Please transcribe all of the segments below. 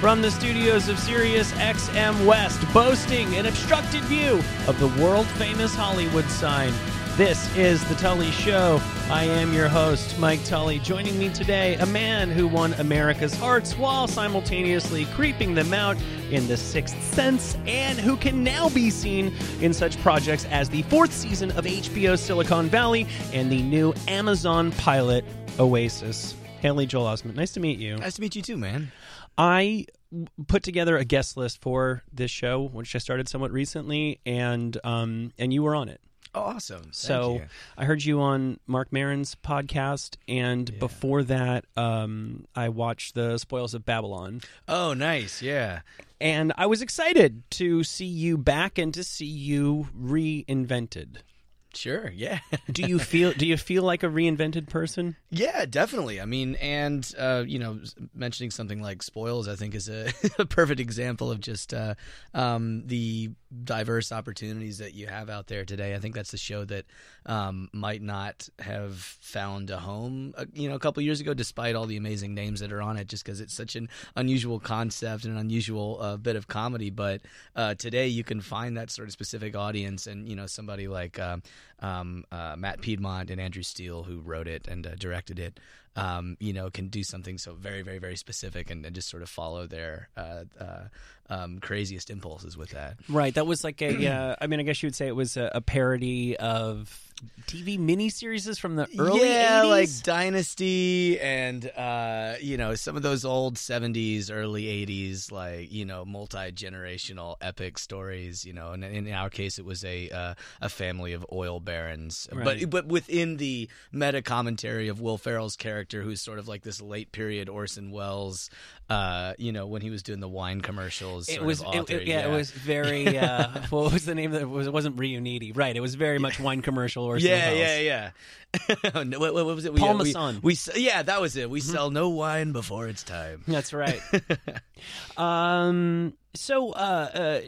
From the studios of Sirius XM West, boasting an obstructed view of the world famous Hollywood sign. This is The Tully Show. I am your host, Mike Tully. Joining me today, a man who won America's hearts while simultaneously creeping them out in The Sixth Sense, and who can now be seen in such projects as the fourth season of HBO's Silicon Valley and the new Amazon pilot, Oasis. Haley Joel Osment, nice to meet you. Nice to meet you too, man. I put together a guest list for this show, which I started somewhat recently, and um, and you were on it. Oh, awesome. Thank So. I heard you on Marc Maron's podcast, and Yeah. before that, um, I watched the Spoils of Babylon, Oh, nice. Yeah. and I was excited to see you back and to see you reinvented. Sure. Yeah. Do you feel? do you feel like a reinvented person? yeah, definitely. I mean, and uh, you know, mentioning something like spoils, I think, is a, a perfect example of just uh, um, the diverse opportunities that you have out there today. I think that's the show that um, might not have found a home, uh, you know, a couple years ago, despite all the amazing names that are on it, just because it's such an unusual concept and an unusual uh, bit of comedy. But uh, today, you can find that sort of specific audience, and you know, somebody like uh, um, uh, Matt Piedmont and Andrew Steele, who wrote it and uh, directed it. Um, you know, can do something so very, very, very specific, and, and just sort of follow their uh, uh, um, craziest impulses with that. Right. That was like a. Uh, I mean, I guess you would say it was a, a parody of TV miniseries from the early yeah, 80s? like Dynasty and uh, you know some of those old '70s, early '80s, like you know multi generational epic stories. You know, and in our case, it was a uh, a family of oil barons, Right. but but within the meta commentary of Will Ferrell's character, who's sort of like this late period Orson Welles. Uh, you know, when he was doing the wine commercials, It was, it- it- yeah, it was very. Uh, what was the name of it? Was it wasn't Riunite? Right. It was very much wine commercial or Yeah, yeah, yeah. No, what, what was it? We, Paul uh, we, we yeah, that was it. We sell no wine before it's time. That's right. um. So, uh, uh,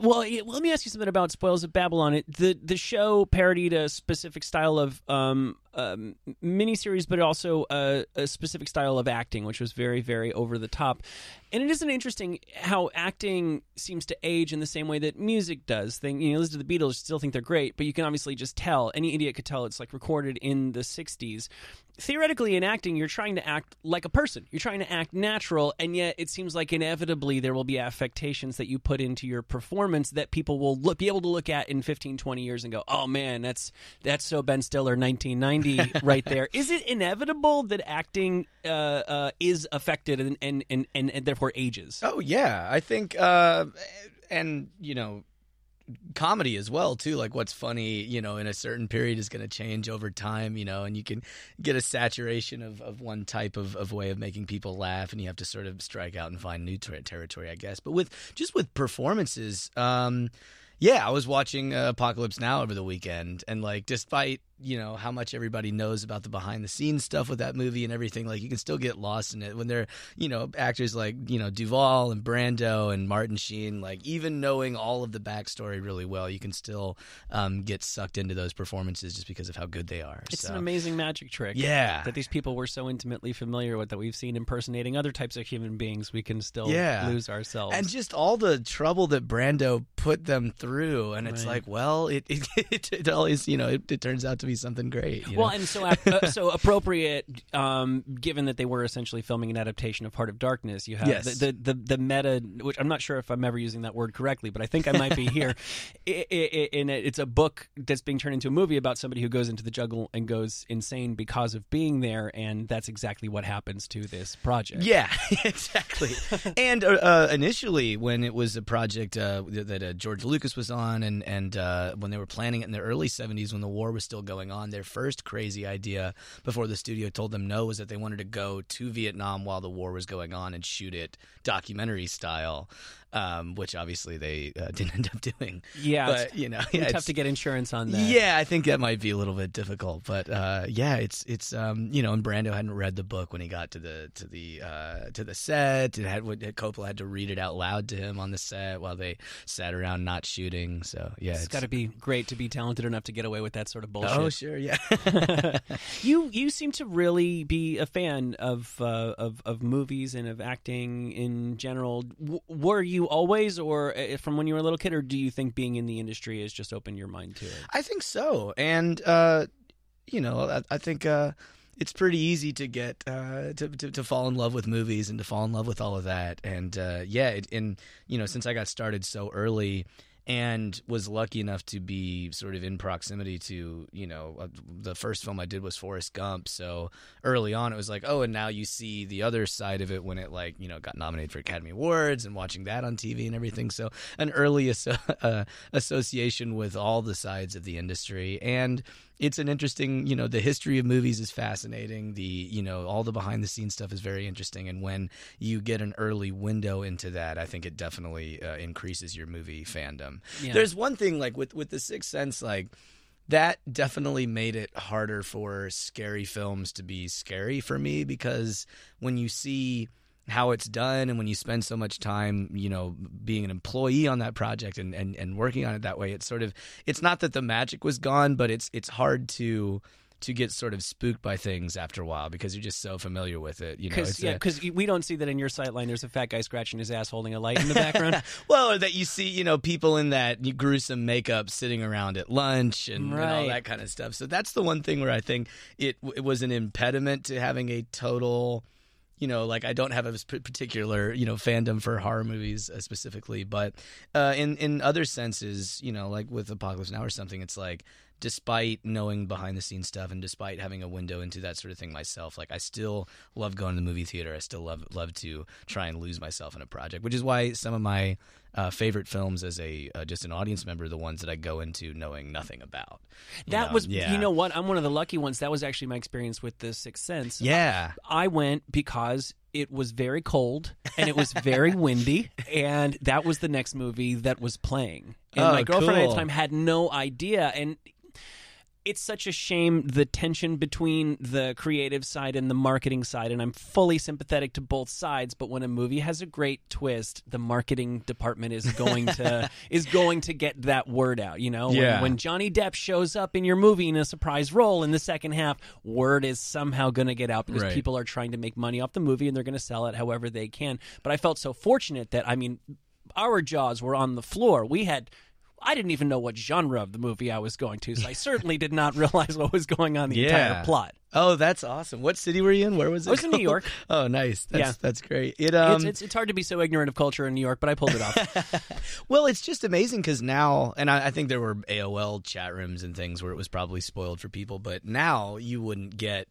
well, let me ask you something about Spoils of Babylon. It, the the show parodied a specific style of um, um miniseries, but also a, a specific style of acting, which was very, very over the top. And it isn't interesting how acting seems to age in the same way that music does. Thing you know, listen to the Beatles, still think they're great, but you can obviously just tell. Any idiot could tell it's like recorded in the '60s. Theoretically, in acting, you're trying to act like a person. You're trying to act natural, and yet it seems like inevitably there will be affectations that you put into your performance that people will look, be able to look at in 15, 20 years and go, "Oh man, that's that's so Ben Stiller 1990 right there." Is it inevitable that acting uh, uh, is affected and and, and and and therefore ages? Oh yeah, I think, uh, and you know, comedy as well too. Like what's funny, you know, in a certain period is going to change over time, you know, and you can get a saturation of, of one type of, of way of making people laugh, and you have to sort of strike out and find new ter- territory, I guess. But with just with performances, um, yeah, I was watching uh, Apocalypse Now over the weekend, and like, despite you know how much everybody knows about the behind the scenes stuff with that movie and everything, like you can still get lost in it when they're you know actors like you know Duvall and Brando and Martin Sheen, like even knowing all of the backstory really well, you can still um, get sucked into those performances just because of how good they are. It's so. an amazing magic trick. Yeah. That these people were so intimately familiar with that we've seen impersonating other types of human beings, we can still Yeah. lose ourselves. and just all the trouble that Brando put them through, and it's Right. like, well, it it, it, it always you know it, it turns out to be something great. well, know? and so uh, so appropriate, um, given that they were essentially filming an adaptation of Heart of Darkness. You have Yes. the, the, the the meta, which I'm not sure if I'm ever using that word correctly, but I think I might be here. In it, it's a book that's being turned into a movie about somebody who goes into the jungle and goes insane because of being there, and that's exactly what happens to this project. Yeah, exactly. and uh, uh, initially, when it was a project uh, that uh, George Lucas was on, and and uh, when they were planning it in the early '70s, when the war was still going on, their first crazy idea before the studio told them no was that they wanted to go to Vietnam while the war was going on and shoot it documentary style. Um, which obviously they uh, didn't end up doing. Yeah, but you know, tough yeah, it's- to get insurance on that. yeah, I think that might be a little bit difficult, but uh, yeah, it's it's um, you know, and Brando hadn't read the book when he got to the to the uh, to the set. It had Coppola had to read it out loud to him on the set while they sat around not shooting. So yeah, It's got to be great to be talented enough to get away with that sort of bullshit. Oh sure, yeah. you you seem to really be a fan of uh, of of movies and of acting in general. W- were you always, or uh, from when you were a little kid, or do you think being in the industry has just opened your mind to it? I think so, and uh, you know, I, I think uh, it's pretty easy to get uh, to, to to fall in love with movies and to fall in love with all of that. And uh, yeah, it, and you know, since I got started so early and was lucky enough to be sort of in proximity to you know uh, the first film I did was Forrest Gump. So early on, it was like, oh, and now you see the other side of it when it like you know got nominated for Academy Awards and watching that on TV and everything. So an early asso- uh, association with all the sides of the industry and it's an interesting you know the history of movies is fascinating. The you know all the behind the scenes stuff is very interesting. And when you get an early window into that i think it definitely uh, increases your movie fandom. Yeah. there's one thing like with with the sixth sense like that definitely made it harder for scary films to be scary for me because when you see how it's done and when you spend so much time you know being an employee on that project and, and, and working on it that way it's sort of it's not that the magic was gone but it's it's hard to to get sort of spooked by things after a while because you're just so familiar with it you know Because yeah, because we don't see that in your sightline. There's a fat guy scratching his ass, holding a light in the background. well, or that you see, you know, people in that gruesome makeup sitting around at lunch and, and all Right. that kind of stuff. So that's the one thing where I think it it was an impediment to having a total, you know, like I don't have a particular, you know, fandom for horror movies uh, specifically, but uh, in in other senses, you know, like with Apocalypse Now or something, it's like despite knowing behind the scenes stuff and despite having a window into that sort of thing myself like i still love going to the movie theater i still love love to try and lose myself in a project which is why some of my uh, favorite films as a uh, just an audience member the ones that i go into knowing nothing about That know? was, yeah you know what? I'm one of the lucky ones. That was actually my experience with The Sixth Sense. yeah I went because it was very cold and it was very windy, and that was the next movie that was playing. And Oh, my girlfriend at the time had no idea, and it's such a shame the tension between the creative side and the marketing side and i'm fully sympathetic to both sides but when a movie has a great twist the marketing department is going to is going to get that word out you know? When- when, johnny depp shows up in your movie in a surprise role in the second half word is somehow going to get out because Right. people are trying to make money off the movie and they're going to sell it however they can. But i felt so fortunate that i mean our jaws were on the floor. We had I didn't even know what genre of the movie I was going to, so I certainly did not realize what was going on the Yeah. entire plot. oh that's awesome what city were you in where was it I was in New? York. oh nice that's Yeah. that's great it um it's, it's it's hard to be so ignorant of culture in New York, but I pulled it off. Well, it's just amazing because now, and I, I think there were AOL chat rooms and things where it was probably spoiled for people, but now you wouldn't get,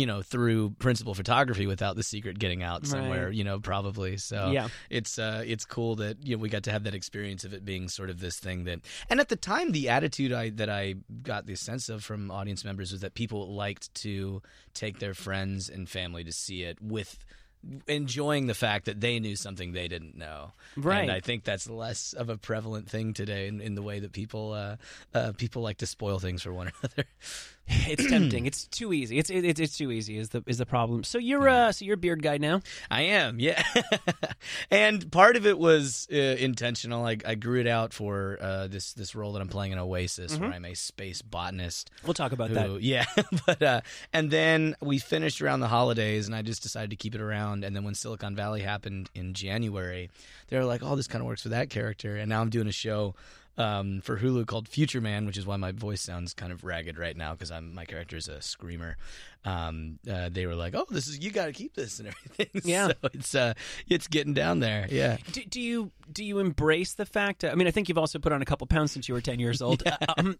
you know, through principal photography without the secret getting out somewhere, Right. you know, probably. So Yeah. it's uh, it's cool that you know we got to have that experience of it being sort of this thing that, and at the time, the attitude I that I got the sense of from audience members was that people liked to take their friends and family to see it with enjoying the fact that they knew something they didn't know. Right. And I think that's less of a prevalent thing today in, in the way that people uh, uh, people like to spoil things for one another. it's tempting. It's too easy. It's it, it's it's too easy. Is the is the problem? So you're uh so you're a beard guy now. I am, yeah. and part of it was uh, intentional. I, I grew it out for uh, this this role that I'm playing in Oasis, where I'm a space botanist. We'll talk about who- that. Yeah, but uh, and then we finished around the holidays, and I just decided to keep it around. And then when Silicon Valley happened in January, they were like, "Oh, this kind of works for that character." And now I'm doing a show um, for Hulu called Future Man, which is why my voice sounds kind of ragged right now because I'm my character is a screamer. Um, uh, they were like, "Oh, this is you got to keep this and everything." Yeah. so it's uh, it's getting down there. Yeah. Do, do you do you embrace the fact? I mean, I think you've also put on a couple pounds since you were ten years old. um,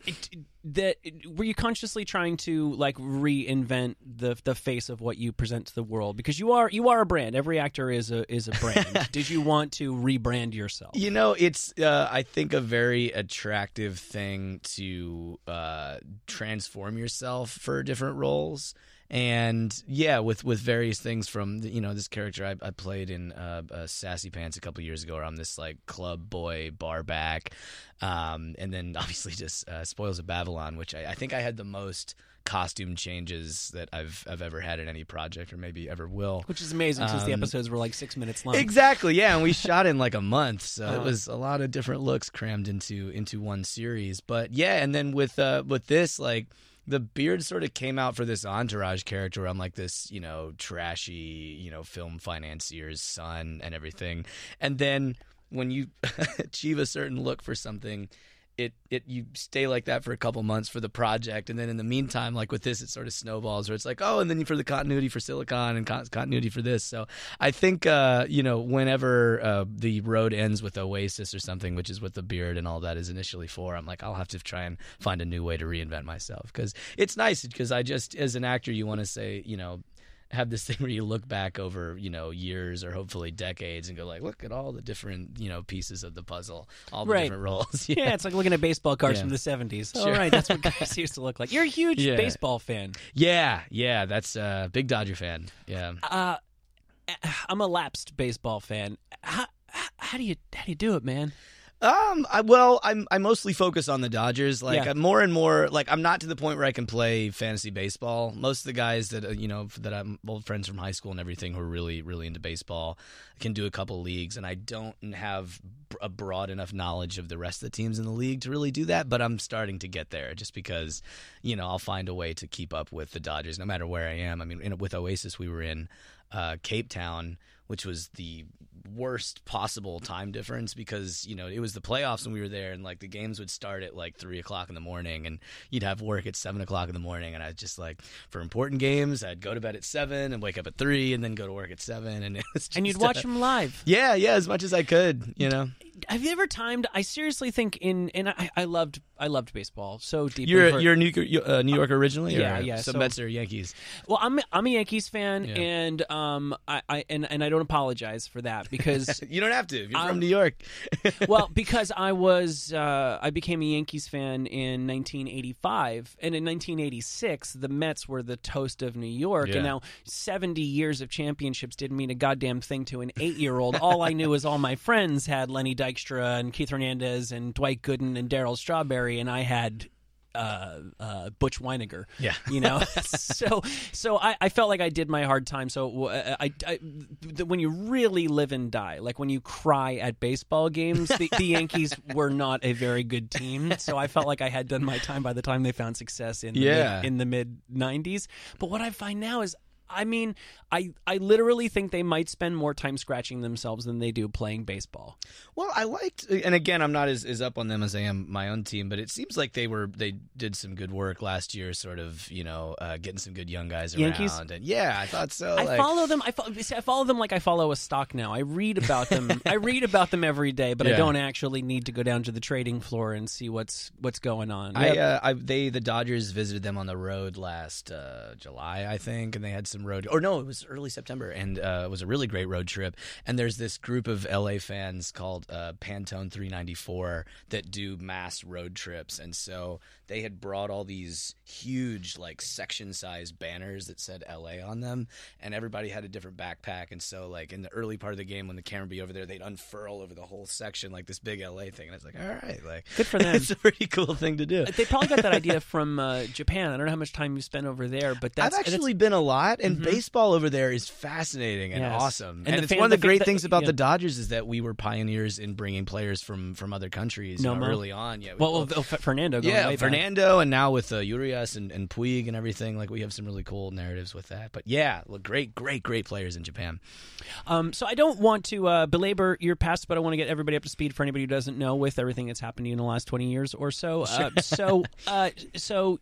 that were you consciously trying to like reinvent the the face of what you present to the world because you are you are a brand. Every actor is a is a brand. Did you want to rebrand yourself? You know, it's uh, I think a very attractive thing to uh, transform yourself for different roles. And yeah, with with various things from you know this character I, I played in uh, uh, Sassy Pants a couple years ago, where I'm this like club boy bar back, um, and then obviously just uh, Spoils of Babylon, which I, I think I had the most costume changes that I've I've ever had in any project or maybe ever will. Which is amazing since the Um, episodes were like six minutes long. Exactly, yeah, and we shot in like a month, so Uh-huh. it was a lot of different looks crammed into into one series. But yeah, and then with uh with this, like the beard sort of came out for this entourage character. I'm like this, you know, trashy, you know, film financier's son and everything. And then when you achieve a certain look for something, it it you stay like that for a couple months for the project, and then in the meantime, like with this, it sort of snowballs where it's like, oh, and then for the continuity for Silicon and con- continuity for this. So I think uh, you know whenever uh, the road ends with Oasis or something, which is what the beard and all that is initially for, I'm like, I'll have to try and find a new way to reinvent myself because it's nice because I just as an actor, you want to say, you know. Have this thing where you look back over, you know, years or hopefully decades and go like, look at all the different, you know, pieces of the puzzle, all the Right. different roles. yeah, it's like looking at baseball cards Yeah. from the seventies. All Sure. right, that's what guys used to look like. You're a huge Yeah. baseball fan. Yeah, yeah, that's a uh, big Dodger fan. Yeah. Uh, I'm a lapsed baseball fan. How, how do you how do you do it, man? Um, I, well, I'm I mostly focus on the Dodgers. Like Yeah. I'm more and more like I'm not to the point where I can play fantasy baseball. Most of the guys that uh, you know that I'm old friends from high school and everything who are really really into baseball can do a couple leagues, and I don't have a broad enough knowledge of the rest of the teams in the league to really do that. But I'm starting to get there, just because you know I'll find a way to keep up with the Dodgers no matter where I am. I mean, in, with Oasis, we were in uh, Cape Town, which was the worst possible time difference because you know it was the playoffs when we were there and like the games would start at like three o'clock in the morning and you'd have work at seven o'clock in the morning and I just like for important games I'd go to bed at seven and wake up at three and then go to work at seven and it was just, And you'd watch uh, them live. yeah yeah as much as I could you know Have you ever timed? I seriously think in and I, I loved I loved baseball so deeply. you're for- you're New York, uh, New York originally or Yeah, yeah, some so- Mets or Yankees Well, I'm I'm a Yankees fan, Yeah. and um, I, I and and I don't apologize for that because you don't have to if you're Um, from New York well, because I was uh, I became a Yankees fan in 1985, and in 1986 the Mets were the toast of New York, Yeah. and now 70 years of championships didn't mean a goddamn thing to an eight year old. all I knew is all my friends had Lenny Dykstra and Keith Hernandez and Dwight Gooden and Darryl Strawberry, and I had. Uh, uh, Butch Wynegar, Yeah. you know. so, so I, I felt like I did my hard time. So, uh, I, I th- when you really live and die, like when you cry at baseball games, the, the Yankees were not a very good team. So I felt like I had done my time by the time they found success in the Yeah. mid, in the mid '90s. But what I find now is. I mean, I I literally think they might spend more time scratching themselves than they do playing baseball. Well, I liked, and again, I'm not as, as up on them as I am my own team, but it seems like they were they did some good work last year, sort of, you know, uh, getting some good young guys Yankees? around. And yeah, I thought so. I like- follow them. I follow, see, I follow them like I follow a stock now. I read about them. I read about them every day, but I don't actually need to go down to the trading floor and see what's what's going on. I, Yeah. uh, I they the Dodgers visited them on the road last uh, July, I think, and they had some road. Or no, it was early September, and uh, it was a really great road trip. And there's this group of LA fans called uh, Pantone 394 that do mass road trips, and so they had brought all these huge, like section size banners that said LA on them, and everybody had a different backpack. And so, like in the early part of the game, when the camera would be over there, they'd unfurl over the whole section like this big LA thing, and I was like, all right, like Good for them. it's a pretty cool thing to do. they probably got that idea from uh, Japan. I don't know how much time you spent over there, but that's I've actually been a lot, and baseball over there is fascinating and Yes. awesome. And And, it's fan- one of the the great that- things about yeah. the Dodgers is that we were pioneers in bringing players from from other countries. You know, early on, yeah. we well, well, Fernando. Going yeah, way Fernando, and now with uh, Urias and, and Puig and everything, like we have some really cool narratives with that. But yeah, look, great, great, great players in Japan. Um, so I don't want to uh, belabor your past, but I want to get everybody up to speed for anybody who doesn't know with everything that's happened to you in the last twenty years or so. Uh, so, uh, so.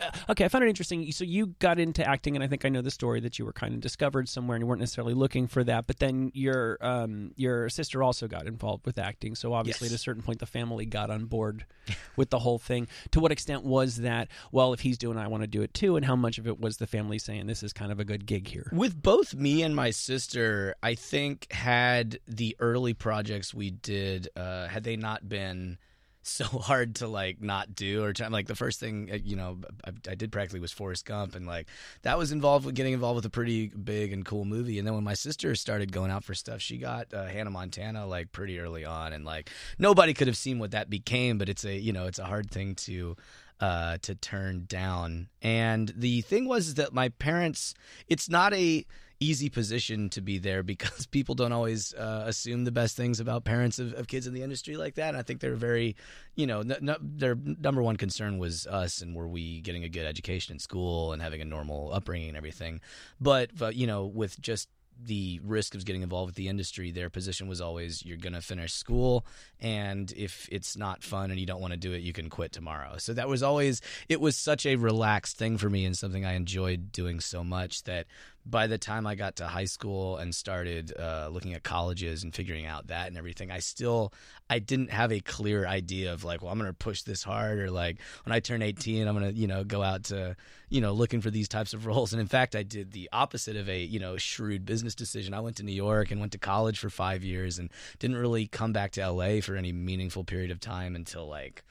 Uh, Okay, I found it interesting. So you got into acting, and I think I know the story that you were kind of discovered somewhere, and you weren't necessarily looking for that. But then your um, your sister also got involved with acting. So obviously, Yes. at a certain point, the family got on board with the whole thing. To what extent was that? Well, if he's doing, it, I want to do it too. And how much of it was the family saying this is kind of a good gig here? With both me and my sister, I think had the early projects we did, uh, had they not been so hard to like not do or try, like the first thing uh, you know I, I, did practically was Forrest Gump and like that was involved with getting involved with a pretty big and cool movie and then when my sister started going out for stuff she got uh, Hannah Montana like pretty early on and like nobody could have seen what that became but it's a you know it's a hard thing to uh, to turn down and the thing was that my parents it's not a easy position to be there because people don't always uh, assume the best things about parents of, of, kids in the industry like that. And I think they're very, you know, n- n- their number one concern was us and were we getting a good education in school and having a normal upbringing and everything. But, but you know, with just the risk of getting involved with the industry, their position was always you're going to finish school, and if it's not fun and you don't want to do it, you can quit tomorrow. So that was always it was such a relaxed thing for me and something I enjoyed doing so much that by the time I got to high school and started uh, looking at colleges and figuring out that and everything, I still I didn't have a clear idea of like, well, I'm going to push this hard, or like when I turn 18, I'm going to you know go out to you know looking for these types of roles. And in fact, I did the opposite of a you know shrewd business decision. I went to New York and went to college for five years and didn't really come back to LA for any meaningful period of time until like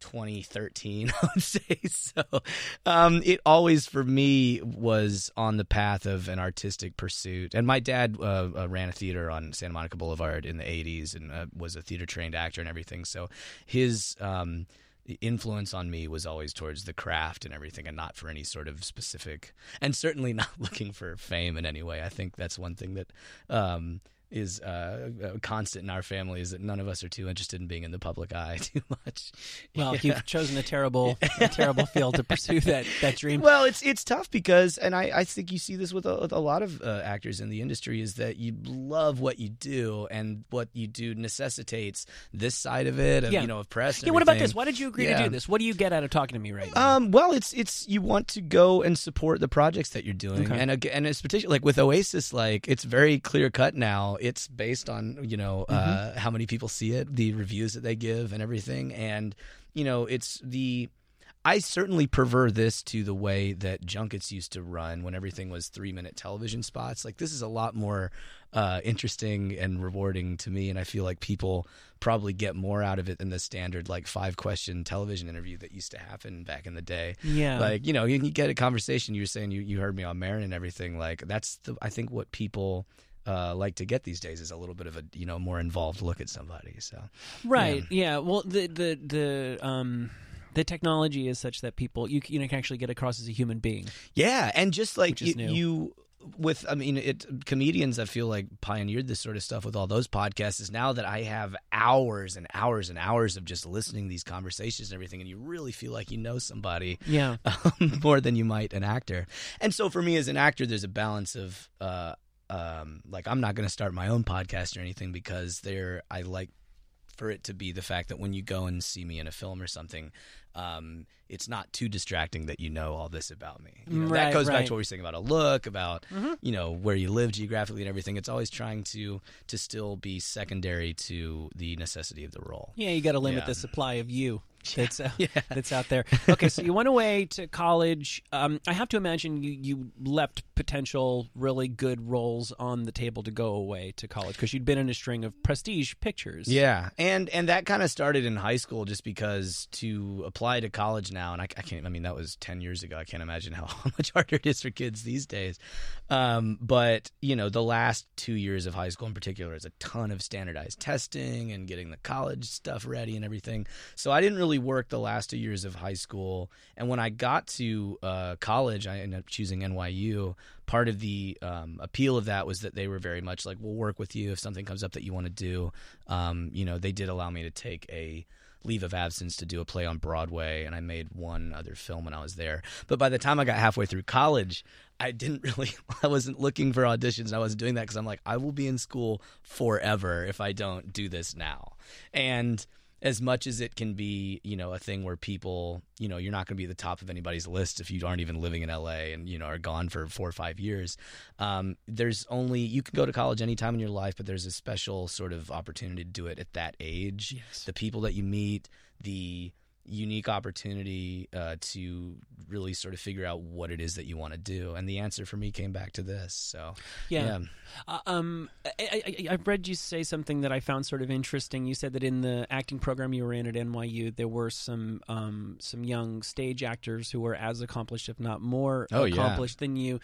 2013, I would say. So um, it always, for me, was on the path of an artistic pursuit. And my dad uh, uh, ran a theater on Santa Monica Boulevard in the 80s and uh, was a theater trained actor and everything. So his. Um, influence on me was always towards the craft and everything and not for any sort of specific and certainly not looking for fame in any way i think that's one thing that um, is uh, constant in our family is that none of us are too interested in being in the public eye too much. Well, yeah. you've chosen a terrible, a terrible field to pursue that that dream. Well, it's it's tough because, and I, I think you see this with a, with a lot of uh, actors in the industry, is that you love what you do, and what you do necessitates this side of it, of, yeah. you know, of press. yeah. What about this? Why did you agree yeah. to do this? What do you get out of talking to me right now? Um, well, it's it's you want to go and support the projects that you're doing, okay. and and it's particularly like with Oasis, like it's very clear cut now it's based on you know uh, mm-hmm. uh, how many people see it, the reviews that they give, and everything. And you know, it's the I certainly prefer this to the way that junkets used to run when everything was three minute television spots. Like this is a lot more uh, interesting and rewarding to me, and I feel like people probably get more out of it than the standard like five question television interview that used to happen back in the day. Yeah, like you know you, you get a conversation. You were saying you you heard me on Maron and everything. Like that's the I think what people uh, like to get these days is a little bit of a you know more involved look at somebody. So right, yeah. yeah. Well, the the the um the technology is such that people you you know, can actually get across as a human being. Yeah, and just like you, you with I mean it comedians I feel like pioneered this sort of stuff with all those podcasts is now that I have hours and hours and hours of just listening to these conversations and everything and you really feel like you know somebody yeah um, more than you might an actor and so for me as an actor there's a balance of uh, um, like I'm not going to start my own podcast or anything because there I like for it to be the fact that when you go and see me in a film or something, um, it's not too distracting that you know all this about me. You know, right, that goes right. back to what we are saying about a look, about mm-hmm. you know where you live geographically and everything. It's always trying to to still be secondary to the necessity of the role. Yeah, you got to limit yeah. the supply of you that's uh, yeah. that's out there. Okay, so you went away to college. Um, I have to imagine you you left potential really good roles on the table to go away to college because you'd been in a string of prestige pictures. Yeah, and and that kind of started in high school just because to apply to college now, and I, I, can't. I mean, that was ten years ago. I can't imagine how, how much harder it is for kids these days. Um, but you know, the last two years of high school in particular is a ton of standardized testing and getting the college stuff ready and everything. So I didn't really work the last two years of high school, and when I got to uh, college, I ended up choosing NYU part of the um, appeal of that was that they were very much like, we'll work with you if something comes up that you want to do. Um, you know, they did allow me to take a leave of absence to do a play on Broadway, and I made one other film when I was there. But by the time I got halfway through college, I didn't really, I wasn't looking for auditions. I wasn't doing that because I'm like, I will be in school forever if I don't do this now. And as much as it can be, you know, a thing where people, you know, you're not going to be at the top of anybody's list if you aren't even living in LA and, you know, are gone for four or five years. Um, there's only, you can go to college anytime in your life, but there's a special sort of opportunity to do it at that age. Yes. The people that you meet, the, unique opportunity uh, to really sort of figure out what it is that you want to do. And the answer for me came back to this. So Yeah. Uh, um, I, I, I read you say something that I found sort of interesting. You said that in the acting program you were in at NYU, there were some um, some young stage actors who were as accomplished, if not more Oh, yeah. accomplished than you.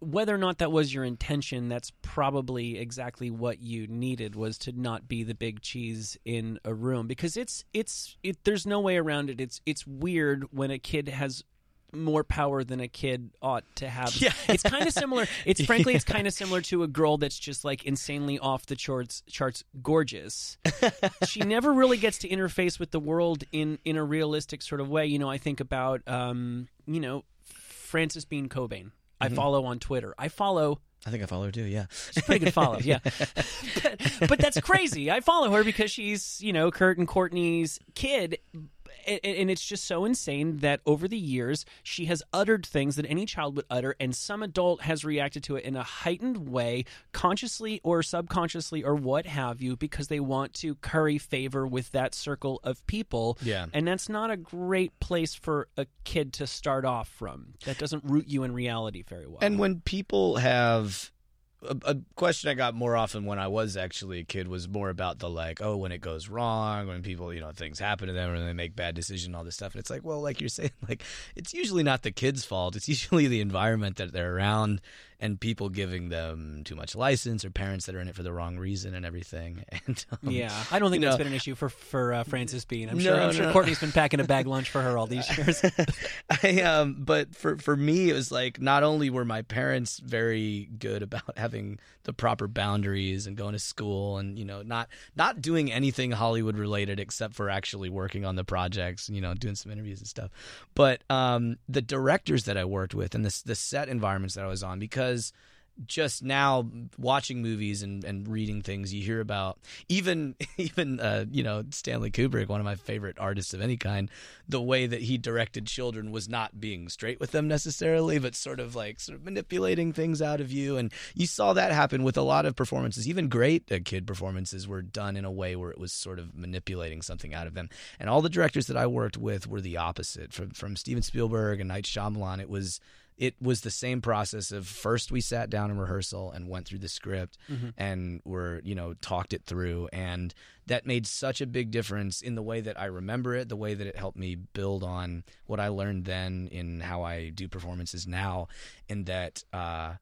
Whether or not that was your intention, that's probably exactly what you needed was to not be the big cheese in a room because it's it's it, there's no way around it. It's it's weird when a kid has more power than a kid ought to have. Yeah. It's kind of similar. It's frankly, it's kind of similar to a girl that's just like insanely off the charts, charts gorgeous. she never really gets to interface with the world in in a realistic sort of way. You know, I think about um, you know, Frances Bean Cobain. I mm-hmm. follow on Twitter. I follow I think I follow her too. Yeah. She's a pretty good follow, yeah. but, but that's crazy. I follow her because she's, you know, Kurt and Courtney's kid. And, and it's just so insane that over the years she has uttered things that any child would utter, and some adult has reacted to it in a heightened way, consciously or subconsciously or what have you, because they want to curry favor with that circle of people. Yeah. And that's not a great place for a kid to start off from. That doesn't root you in reality very well. And when people have a, a question I got more often when I was actually a kid was more about the like, oh, when it goes wrong, when people, you know, things happen to them or they make bad decisions, all this stuff. And it's like, well, like you're saying, like it's usually not the kid's fault. It's usually the environment that they're around and people giving them too much license or parents that are in it for the wrong reason and everything. And um, Yeah, I don't think that's know- been an issue for for uh, Frances Bean. I'm No, sure. I'm sure no. Courtney's been packing a bag lunch for her all these years. I um but for for me it was like not only were my parents very good about having the proper boundaries and going to school and you know not not doing anything Hollywood related except for actually working on the projects and you know doing some interviews and stuff. But um the directors that I worked with and the the set environments that I was on because just now watching movies and, and reading things you hear about even even uh, you know Stanley Kubrick one of my favorite artists of any kind the way that he directed children was not being straight with them necessarily but sort of like sort of manipulating things out of you. And you saw that happen with a lot of performances. Even great uh, kid performances were done in a way where it was sort of manipulating something out of them. And all the directors that I worked with were the opposite. From from Steven Spielberg and Night Shyamalan it was it was the same process of first we sat down in rehearsal and went through the script and were you know talked it through and that made such a big difference in the way that I remember it the way that it helped me build on what I learned then in how I do performances now and that uh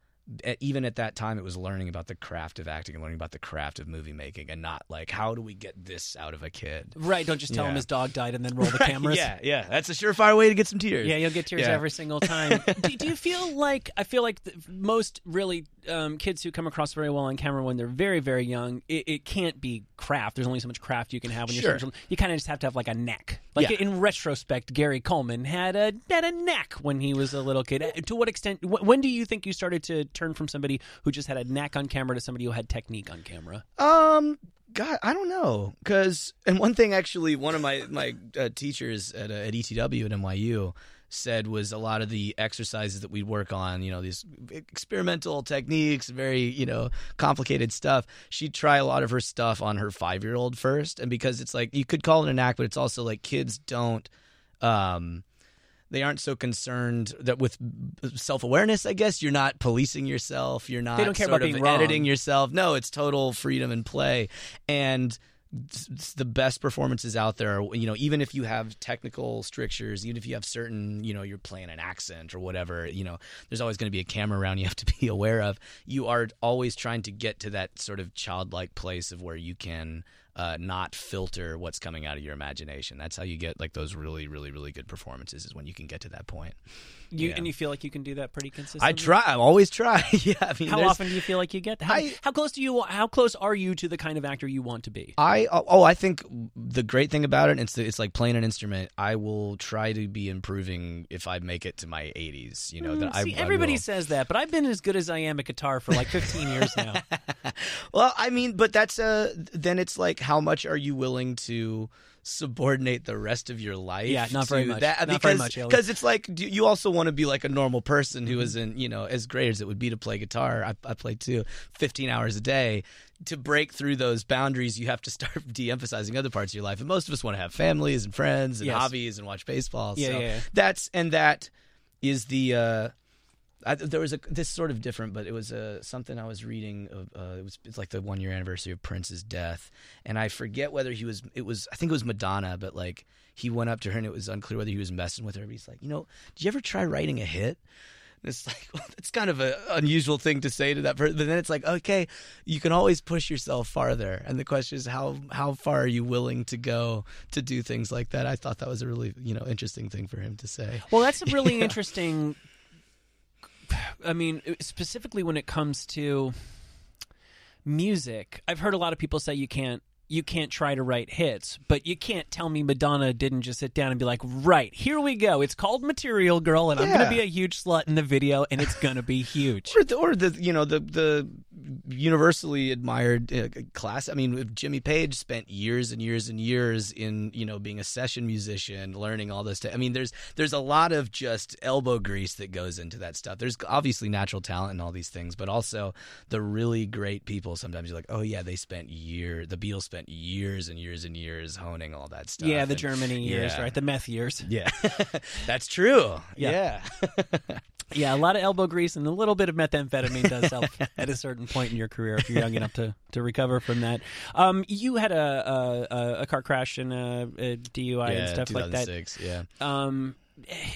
even at that time it was learning about the craft of acting and learning about the craft of movie making and not like how do we get this out of a kid right? Don't just tell him his dog died and then roll the cameras. yeah yeah that's a surefire way to get some tears Yeah, you'll get tears Yeah. every single time. do, do you feel like I feel like the, most really um, kids who come across very well on camera when they're very very young, it, it can't be craft. There's only so much craft you can have when Sure. you're. so- You kind of just have to have like a neck. Like Yeah. in retrospect, Gary Coleman had a had a neck when he was a little kid. Uh, To what extent? wh- When do you think you started to turn from somebody who just had a knack on camera to somebody who had technique on camera? Um, God, I don't know. Cause, and one thing actually, one of my my uh, teachers at uh, at ETW at NYU said was a lot of the exercises that we work on, you know, these experimental techniques, very you know complicated stuff. She'd try a lot of her stuff on her five year old first, and because it's like you could call it an act, but it's also like kids don't. Um, they aren't so concerned that with self awareness. I guess you're not policing yourself. You're not. They don't care sort about of being wrong. editing yourself. No, it's total freedom and play, and the best performances out there. are, You know, even if you have technical strictures, even if you have certain, you know, you're playing an accent or whatever. You know, there's always going to be a camera around you have to be aware of. You are always trying to get to that sort of childlike place of where you can. Uh, not filter what's coming out of your imagination. That's how you get like those really, really, really good performances. Is when you can get to that point. You Yeah. and you feel like you can do that pretty consistently. I try. I always try. yeah. I mean, How there's- often do you feel like you get? that? How, I- how close do you? How close are you to the kind of actor you want to be? I oh I think the great thing about it it's it's like playing an instrument. I will try to be improving if I make it to my 80s. You know that Mm, I See, I everybody will. says that, but I've been as good as I am at guitar for like 15 years now. well, I mean, but that's uh then it's like how much are you willing to subordinate the rest of your life? Yeah, not very to much. That, Not because, very much, Because it's like do- you also want to be like a normal person Mm-hmm. who isn't you know as great as it would be to play guitar. I, I play too, 15 hours a day. to break through those boundaries, you have to start de-emphasizing other parts of your life. And most of us want to have families and friends and Yes. hobbies and watch baseball. Yeah, so yeah, yeah. that's and that is the. Uh, I, there was a this is sort of different, but it was uh, something I was reading. Of, uh, it was it's like the one year anniversary of Prince's death, and I forget whether he was. It was I think it was Madonna, but like he went up to her and it was unclear whether he was messing with her. But he's like, you know, did you ever try writing a hit? And it's like well, it's kind of an unusual thing to say to that person, but then it's like, okay, you can always push yourself farther, and the question is how how far are you willing to go to do things like that? I thought that was a really you know interesting thing for him to say. Well, that's a really interesting. I mean, specifically when it comes to music, I've heard a lot of people say you can't you can't try to write hits, but you can't tell me Madonna didn't just sit down and be like, "Right, here we go. It's called Material Girl, and I'm going to be a huge slut in the video, and it's going to be huge." or the, or the you know the the universally admired uh, class. I mean, Jimmy Page spent years and years and years in you know being a session musician, learning all this. Stuff. I mean, there's there's a lot of just elbow grease that goes into that stuff. There's obviously natural talent and all these things, but also the really great people. Sometimes you're like, oh yeah, they spent year. The Beatles spent years and years and years honing all that stuff. yeah, the And- Germany years, yeah. right? The meth years. Yeah, that's true. Yeah. yeah. Yeah, a lot of elbow grease and a little bit of methamphetamine does help at a certain point in your career if you're young enough to, to recover from that. Um, you had a a, a car crash and a, a DUI and stuff like that. 2006, Yeah. Um,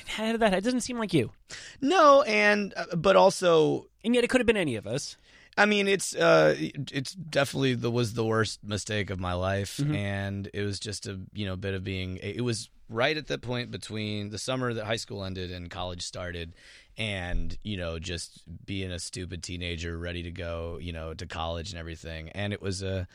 how did that? It doesn't seem like you, No, and uh, but also, and yet it could have been any of us. I mean, it's uh, it's definitely the was the worst mistake of my life, Mhm. and it was just a you know bit of being. It was right at the point between the summer that high school ended and college started, and you know just being a stupid teenager ready to go you know to college and everything, and it was a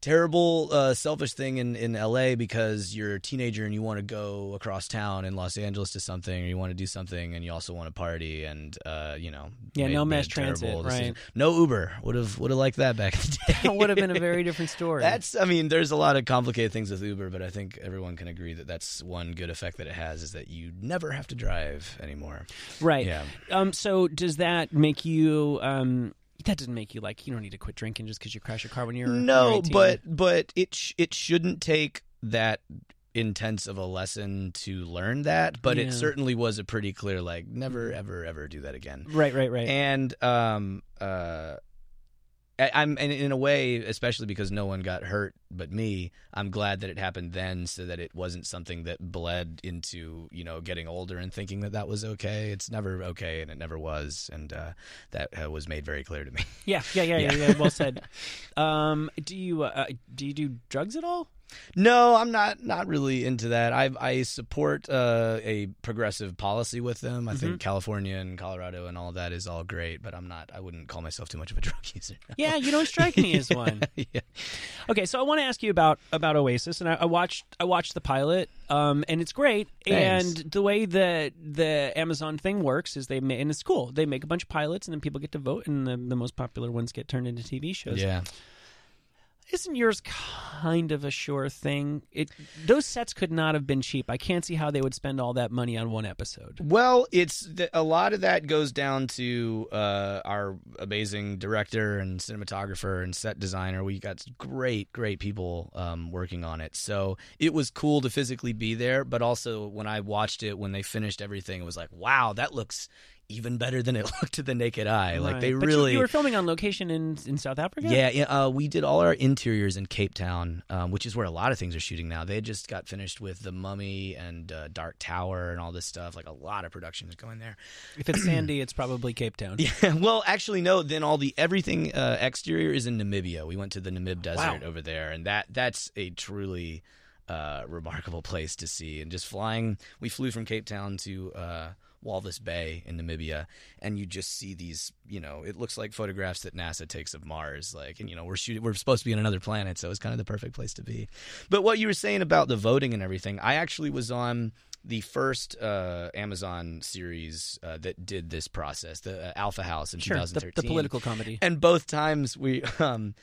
terrible uh, selfish thing in, in LA because you're a teenager and you want to go across town in Los Angeles to something or you want to do something and you also want to party and uh, you know Yeah, made- no mass transit, decision. right. no Uber would have would have liked that back in the day That would have been a very different story. that's I mean there's a lot of complicated things with Uber but I think everyone can agree that that's one good effect that it has is that you never have to drive anymore right. yeah Um, so does that make you? Um, that doesn't make you like you don't need to quit drinking just because you crash your car when you're no you're but but it sh- it shouldn't take that intense of a lesson to learn that but Yeah. it certainly was a pretty clear like never ever ever do that again right, right, right. and um uh I'm and in a way, especially because no one got hurt but me. I'm glad that it happened then, so that it wasn't something that bled into you know getting older and thinking that that was okay. It's never okay, and it never was, and uh, that uh, was made very clear to me. Yeah, yeah, yeah, yeah. Yeah. yeah, well said. Um, do you uh, do you do drugs at all? No, I'm not not really into that. I I support uh, a progressive policy with them. I Mm-hmm. think California and Colorado and all that is all great, but I'm not. I wouldn't call myself too much of a drug user. Yeah, you don't strike me as one. yeah. Okay, so I want to ask you about about Oasis, and I, I watched I watched the pilot, um, and it's great. Thanks. And the way that the Amazon thing works is they ma- and it's cool. They make a bunch of pilots, and then people get to vote, and the, the most popular ones get turned into TV shows. Yeah. Isn't yours kind of a sure thing? It those sets could not have been cheap. I can't see how they would spend all that money on one episode. Well, it's the, a lot of that goes down to uh, our amazing director and cinematographer and set designer. We got great, great people um, working on it. So it was cool to physically be there, but also when I watched it, when they finished everything, it was like, wow, that looks even better than it looked to the naked eye. Like they But really. you, were filming on location in in South Africa. Yeah, yeah. Uh, we did all our interiors in Cape Town, um, which is where a lot of things are shooting now. They just got finished with The Mummy and uh, Dark Tower and all this stuff. Like a lot of production is going there. If it's sandy, it's probably Cape Town. Yeah, well, actually, no. Then all the everything uh, exterior is in Namibia. We went to the Namib Desert over there, and that that's a truly uh, remarkable place to see. And just flying, we flew from Cape Town to uh, Walvis Bay in Namibia, and you just see these. You know, it looks like photographs that NASA takes of Mars. Like, and you know, we're shooting, we're supposed to be on another planet, so it's kind of the perfect place to be. But what you were saying about the voting and everything, I actually was on the first uh, Amazon series uh, that did this process, the uh, Alpha House in Sure, the, 2013. the political comedy. And both times we, um,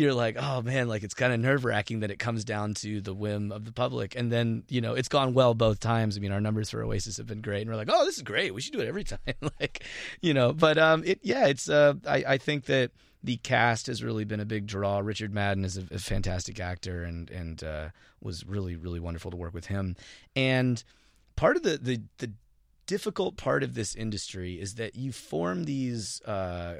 you're like, oh man, like it's kind of nerve wracking that it comes down to the whim of the public. And then, you know, it's gone well both times. I mean, our numbers for Oasis have been great. And we're like, oh, this is great. We should do it every time. like, you know, but um, it, yeah, it's, uh, I, I think that the cast has really been a big draw. Richard Madden is a, a fantastic actor and, and, uh, was really, really wonderful to work with him. And part of the, the, the, difficult part of this industry is that you form these uh,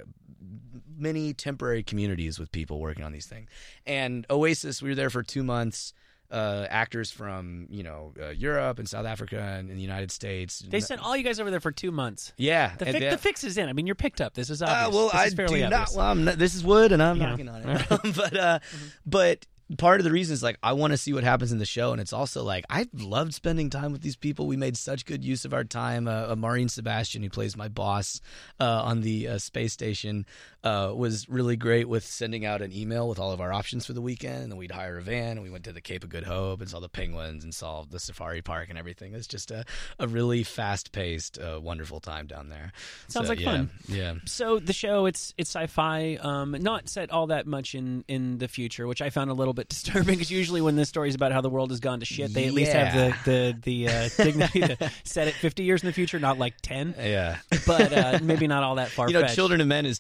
many temporary communities with people working on these things. And Oasis, we were there for two months. Uh, actors from you know uh, Europe and South Africa and, and, the United States. They sent all you guys over there for two months. Yeah, the, fi- the fix is in. I mean, you're picked up. This is uh, obvious. well, this I do obvious. not. Well, I'm not, this is wood, and I'm Yeah. knocking on it. but uh, but part of the reason is like I want to see what happens in the show, and it's also like I loved spending time with these people. We made such good use of our time. Uh, uh, Maureen Sebastian, who plays my boss uh, on the uh, space station, uh, was really great with sending out an email with all of our options for the weekend, and then we'd hire a van, and we went to the Cape of Good Hope and saw the penguins and saw the safari park and everything. It's just a, a really fast paced, uh, wonderful time down there. Sounds So, like yeah, fun. Yeah. So the show, it's it's sci-fi, um, not set all that much in in the future, which I found a little bit disturbing because usually when this story's about how the world has gone to shit, they at least have the the the uh, dignity to set it 50 years in the future, not like 10. Yeah. But uh, maybe not all that far. you know, Children of Men is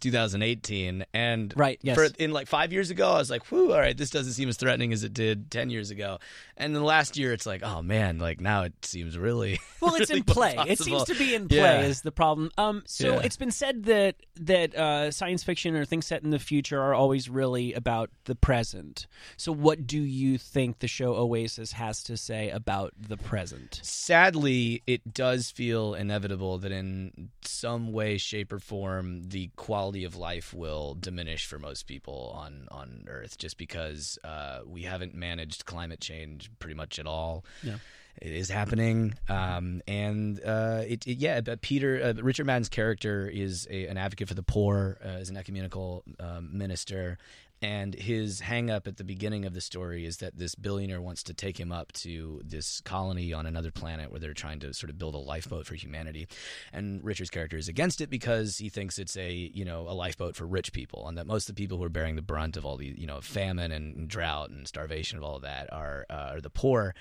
2018, and Right, yes. for in like five years ago, I was like, "Whoo, all right, this doesn't seem as threatening as it did 10 years ago." And then last year, it's like, "Oh man, like now it seems really Well, it's really in play. It seems to be in play Yeah. is the problem. Um, so Yeah. it's been said that that uh, science fiction or things set in the future are always really about the present. So, what do you think the show Oasis has to say about the present? Sadly, it does feel inevitable that in some way, shape, or form, the quality of life will diminish for most people on on Earth, just because uh, we haven't managed climate change pretty much at all. Yeah. It is happening, um, and uh, it, it yeah. But Peter uh, Richard Madden's character is a, an advocate for the poor, uh, is an ecumenical um, minister, and his hang up at the beginning of the story is that this billionaire wants to take him up to this colony on another planet where they're trying to sort of build a lifeboat for humanity. And Richard's character is against it because he thinks it's a, you know, a lifeboat for rich people and that most of the people who are bearing the brunt of all the, you know, famine and drought and starvation of all of that are, uh, are the poor.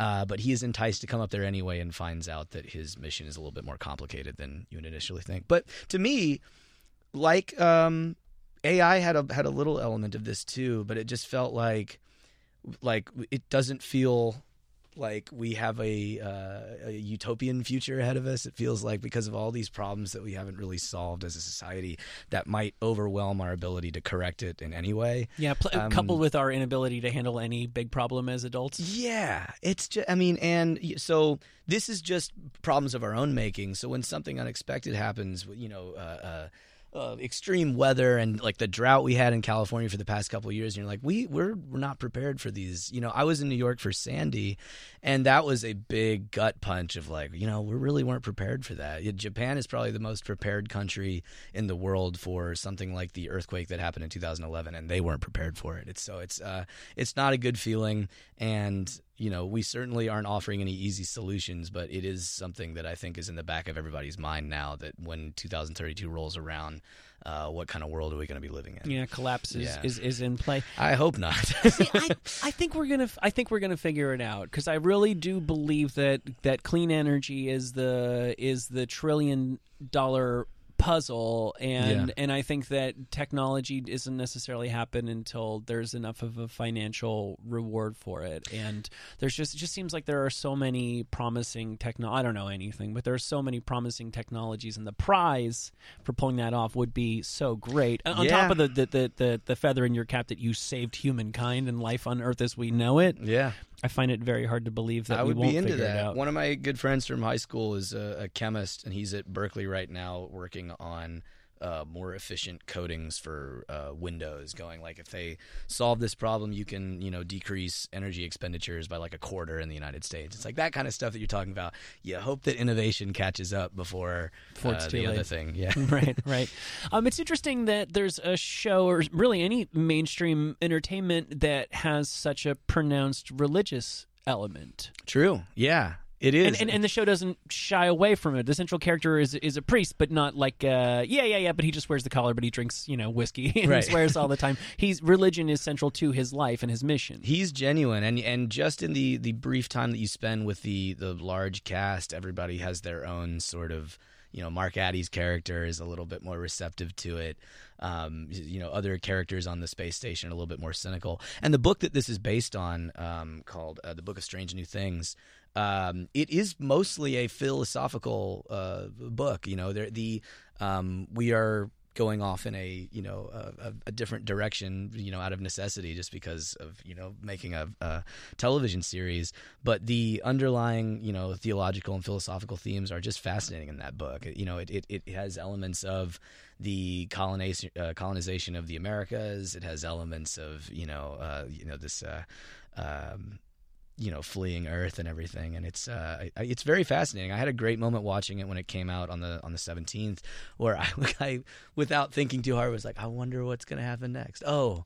Uh, but he is enticed to come up there anyway and finds out that his mission is a little bit more complicated than you would initially think. But to me, like um, AI had a had a little element of this too, but it just felt like like it doesn't feel like we have a, uh, a utopian future ahead of us. It feels like because of all these problems that we haven't really solved as a society, that might overwhelm our ability to correct it in any way. Yeah, pl- Um, coupled with our inability to handle any big problem as adults. Yeah, it's just, I mean, and so this is just problems of our own making. So when something unexpected happens, you know, uh, uh, uh, extreme weather and like the drought we had in California for the past couple years, and you're like, we we're, we're not prepared for these. You know, I was in New York for Sandy, and that was a big gut punch of like, you know, we really weren't prepared for that. Japan is probably the most prepared country in the world for something like the earthquake that happened in 2011, and they weren't prepared for it. It's so it's uh, it's not a good feeling, and you know, we certainly aren't offering any easy solutions, but it is something that I think is in the back of everybody's mind now that when 2032 rolls around, uh, what kind of world are we going to be living in? Yeah, collapse is, Yeah. is, is in play. I hope not. See, I, I think we're gonna I think we're gonna figure it out because I really do believe that that clean energy is the is the trillion dollar puzzle and Yeah. and I think that technology doesn't necessarily happen until there's enough of a financial reward for it and there's just it just seems like there are so many promising techno I don't know anything but there are so many promising technologies and the prize for pulling that off would be so great on Yeah. top of the the, the the the feather in your cap that you saved humankind and life on earth as we know it yeah. I find it very hard to believe that I we would won't be into that. out One of my good friends from high school is a, a chemist, and he's at Berkeley right now working on uh, more efficient coatings for uh, windows. Going like, if they solve this problem, you can you know decrease energy expenditures by like a quarter in the United States. It's like that kind of stuff that you're talking about. You hope that innovation catches up before, Before uh, the too other thing. Yeah. right, right. Um, it's interesting that there's a show, or really any mainstream entertainment, that has such a pronounced religious element. True. Yeah. It is. And, and and the show doesn't shy away from it. The central character is is a priest, but not like uh, yeah yeah yeah. But he just wears the collar, but he drinks you know whiskey and Right. swears all the time. He's religion is central to his life and his mission. He's genuine, and and just in the the brief time that you spend with the the large cast, everybody has their own sort of. You know, Mark Addy's character is a little bit more receptive to it. Um, you know, other characters on the space station are a little bit more cynical. And the book that this is based on, um, called uh, "The Book of Strange New Things," um, it is mostly a philosophical uh, book. You know, the um, we are going off in a you know a, a different direction you know out of necessity just because of you know making a, a television series but the underlying you know theological and philosophical themes are just fascinating in that book you know it, it, it has elements of the colonization uh, colonization of the Americas it has elements of you know uh, you know this uh, um, you know fleeing Earth and everything, and it's uh, it's very fascinating. I had a great moment watching it when it came out on the on the seventeenth, where I, I without thinking too hard was like, I wonder what's going to happen next. Oh.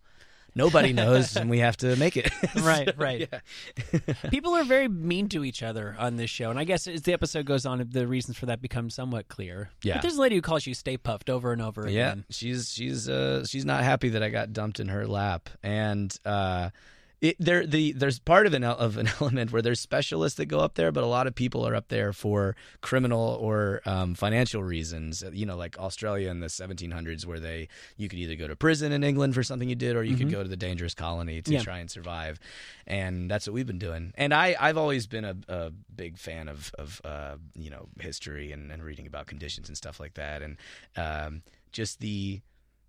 Nobody knows, and we have to make it. Right, So, right. yeah. People are very mean to each other on this show, and I guess as the episode goes on, the reasons for that become somewhat clear. Yeah. but there's a lady who calls you "Stay Puft" over and over Yeah, again. she's she's uh she's not happy that I got dumped in her lap, and uh, it there the there's part of an of an element where there's specialists that go up there, but a lot of people are up there for criminal or um, financial reasons. You know, like Australia in the 1700s, where they you could either go to prison in England for something you did, or you could go to the dangerous colony to Yeah. try and survive, and that's what we've been doing. And I I've always been a, a big fan of of uh, you know history and, and reading about conditions and stuff like that, and um, just the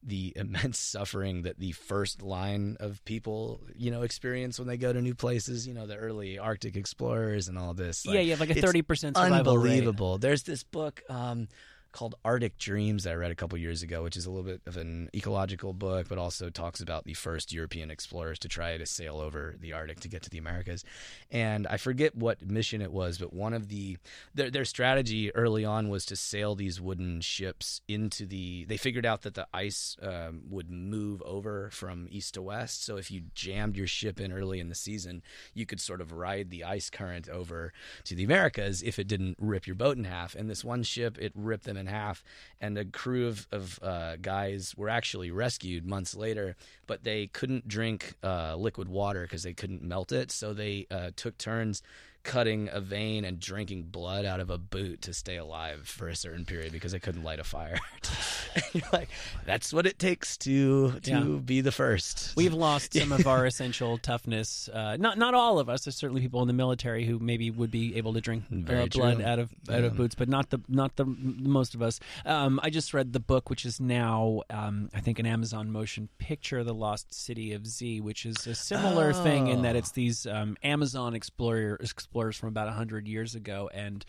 the immense suffering that the first line of people, you know, experience when they go to new places. You know, the early Arctic explorers and all this. yeah, you have like a thirty percent survival rate. unbelievable. There's this book um, called Arctic Dreams that I read a couple years ago, which is a little bit of an ecological book, but also talks about the first European explorers to try to sail over the Arctic to get to the Americas. And I forget what mission it was, but one of the their, their strategy early on was to sail these wooden ships into the. They figured out that the ice um, would move over from east to west. So if you jammed your ship in early in the season, you could sort of ride the ice current over to the Americas if it didn't rip your boat in half. And this one ship, it ripped them in half, and a crew of, of uh, guys were actually rescued months later, but they couldn't drink uh, liquid water because they couldn't melt it. So they uh, took turns cutting a vein and drinking blood out of a boot to stay alive for a certain period because they couldn't light a fire. You're like, that's what it takes to to Yeah. be the first. We've lost some of our essential toughness. Uh, not not all of us. There's certainly people in the military who maybe would be able to drink uh, blood out of out of boots, but not the not the most of us. Um, I just read the book, which is now um, I think an Amazon motion picture, "The Lost City of Z," which is a similar thing in that Oh. it's these um, Amazon explorer, explorers from about hundred years ago, and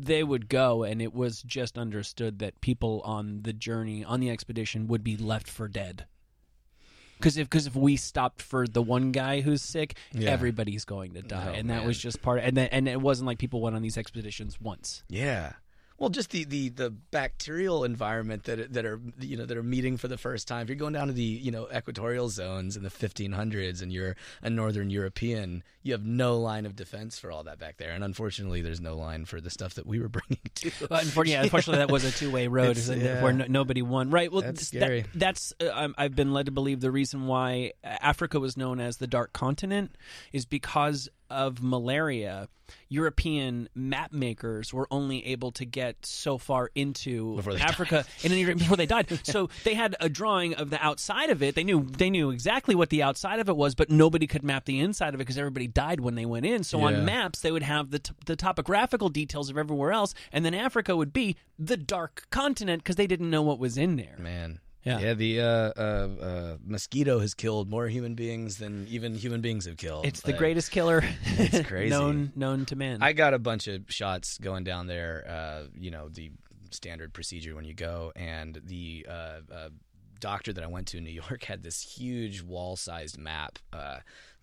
they would go and it was just understood that people on the journey on the expedition would be left for dead because if because if we stopped for the one guy who's sick Yeah. everybody's going to die Oh, and that was just part and then, and it wasn't like people went on these expeditions once Yeah. Well, just the, the, the bacterial environment that that are you know that are meeting for the first time. If you're going down to the you know equatorial zones in the 1500s and you're a northern European, you have no line of defense for all that back there. And unfortunately, there's no line for the stuff that we were bringing to. But unfortunately, yeah, unfortunately, that was a two-way road It's- isn't yeah. where no, nobody won. Right. Well, That's that- that's uh, I've been led to believe the reason why Africa was known as the Dark Continent is because of malaria. European map makers were only able to get so far into Africa and then before they died. So they had a drawing of the outside of it. They knew they knew exactly what the outside of it was, but nobody could map the inside of it because everybody died when they went in. So Yeah. on maps they would have the t- the topographical details of everywhere else, and then Africa would be the dark continent because they didn't know what was in there. Man. Yeah. Yeah, the uh, uh, uh, mosquito has killed more human beings than even human beings have killed. It's the greatest killer It's crazy. known known to man. I got a bunch of shots going down there. Uh, you know the standard procedure when you go, and the uh, uh, doctor that I went to in New York had this huge wall-sized map uh,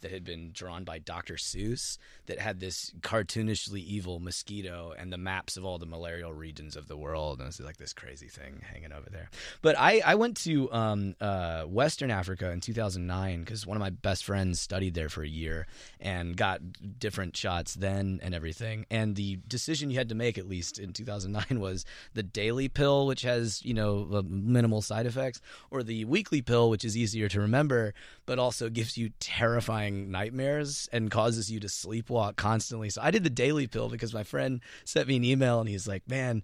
that had been drawn by Dr. Seuss that had this cartoonishly evil mosquito and the maps of all the malarial regions of the world. And it was like this crazy thing hanging over there. But I, I went to um, uh, Western Africa in 2009 because one of my best friends studied there for a year and got different shots then and everything. And the decision you had to make, at least in 2009, was the daily pill, which has, you know, uh, minimal side effects, or the weekly pill, which is easier to remember, but also gives you terrifying nightmares and causes you to sleepwalk constantly. So I did the daily pill because my friend sent me an email and he's like, man,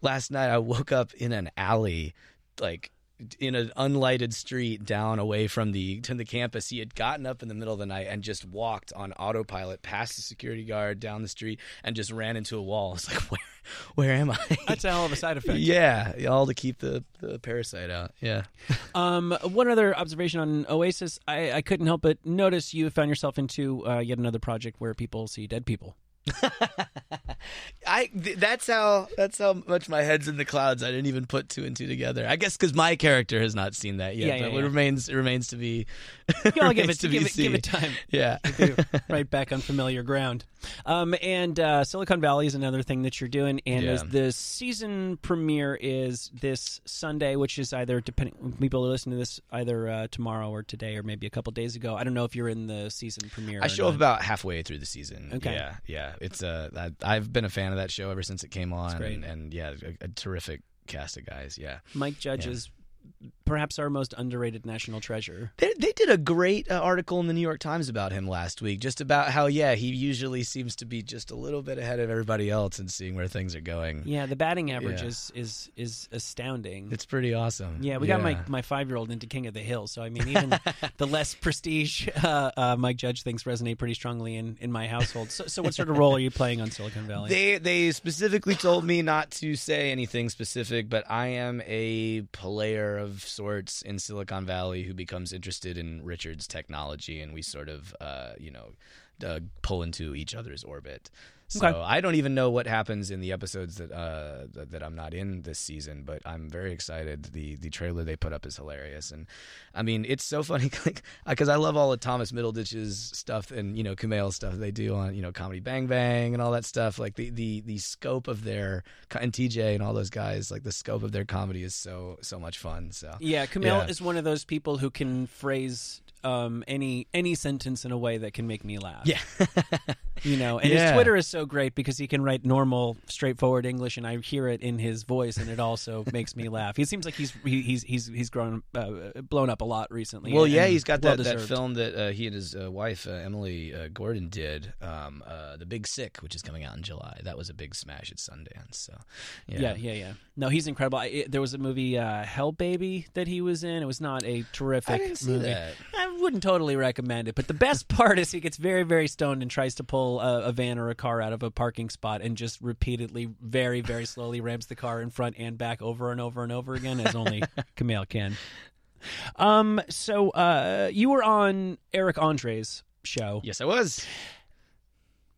last night I woke up in an alley, like in an unlighted street down away from the to the campus. He had gotten up in the middle of the night and just walked on autopilot past the security guard down the street and just ran into a wall. It's like where where am I? That's a hell of a side effect. yeah, all to keep the, the parasite out. Yeah. Um, one other observation on Oasis, I, I couldn't help but notice you found yourself into uh, yet another project where people see dead people. I th- that's how that's how much my head's in the clouds. I didn't even put two and two together. I guess because my character has not seen that yet. Yeah, yeah, but yeah. it remains it remains to be. I'll give it, to give it, give it time. Yeah. Right back on familiar ground. Um, and uh, Silicon Valley is another thing that you're doing. And Yeah. the season premiere is this Sunday, which is either depending people are listening to this either uh, tomorrow or today or maybe a couple days ago. I don't know if you're in the season premiere. I show up about halfway through the season. Okay. Yeah, yeah. It's uh, I, I've been a fan of that show ever since it came on, and, and yeah, a, a terrific cast of guys. Yeah. Mike Judge Yeah. is perhaps our most underrated national treasure. They, they did a great uh, article in the New York Times about him last week, just about how yeah he usually seems to be just a little bit ahead of everybody else and seeing where things are going. Yeah, the batting average Yeah. is is is astounding. It's pretty awesome. Yeah, we got my, my five year old into King of the Hill, so I mean, even the less prestige uh, uh, Mike Judge things resonate pretty strongly in, in my household. So, so what sort of role are you playing on Silicon Valley? They they specifically told me not to say anything specific, but I am a player of sorts in Silicon Valley who becomes interested in Richard's technology, and we sort of uh, you know uh, pull into each other's orbit. So Okay. I don't even know what happens in the episodes that uh, that, that I'm not in this season, but I'm very excited. the The trailer they put up is hilarious, and I mean it's so funny because I love all of Thomas Middleditch's stuff and you know Kumail's stuff they do on you know Comedy Bang Bang and all that stuff. Like the the the scope of their and TJ and all those guys, like the scope of their comedy is so so much fun. So yeah, Kumail Yeah. is one of those people who can phrase um, any any sentence in a way that can make me laugh. yeah, you know, and his Twitter is so great because he can write normal, straightforward English, and I hear it in his voice, and it also makes me laugh. He seems like he's he, he's he's he's grown uh, blown up a lot recently. Well, yeah, he's got that, that film that uh, he and his uh, wife uh, Emily uh, Gordon did, um, uh, The Big Sick, which is coming out in July. That was a big smash at Sundance. So, yeah, Yeah, yeah, yeah. No, he's incredible. I, it, there was a movie, uh, Hell Baby, that he was in. It was not a terrific I didn't see movie. that. I wouldn't totally recommend it, but the best part is he gets very, very stoned and tries to pull a, a van or a car out of a parking spot and just repeatedly, very, very slowly rams the car in front and back over and over and over again, as only Kumail can. Um. So, uh, you were on Eric Andre's show. Yes, I was.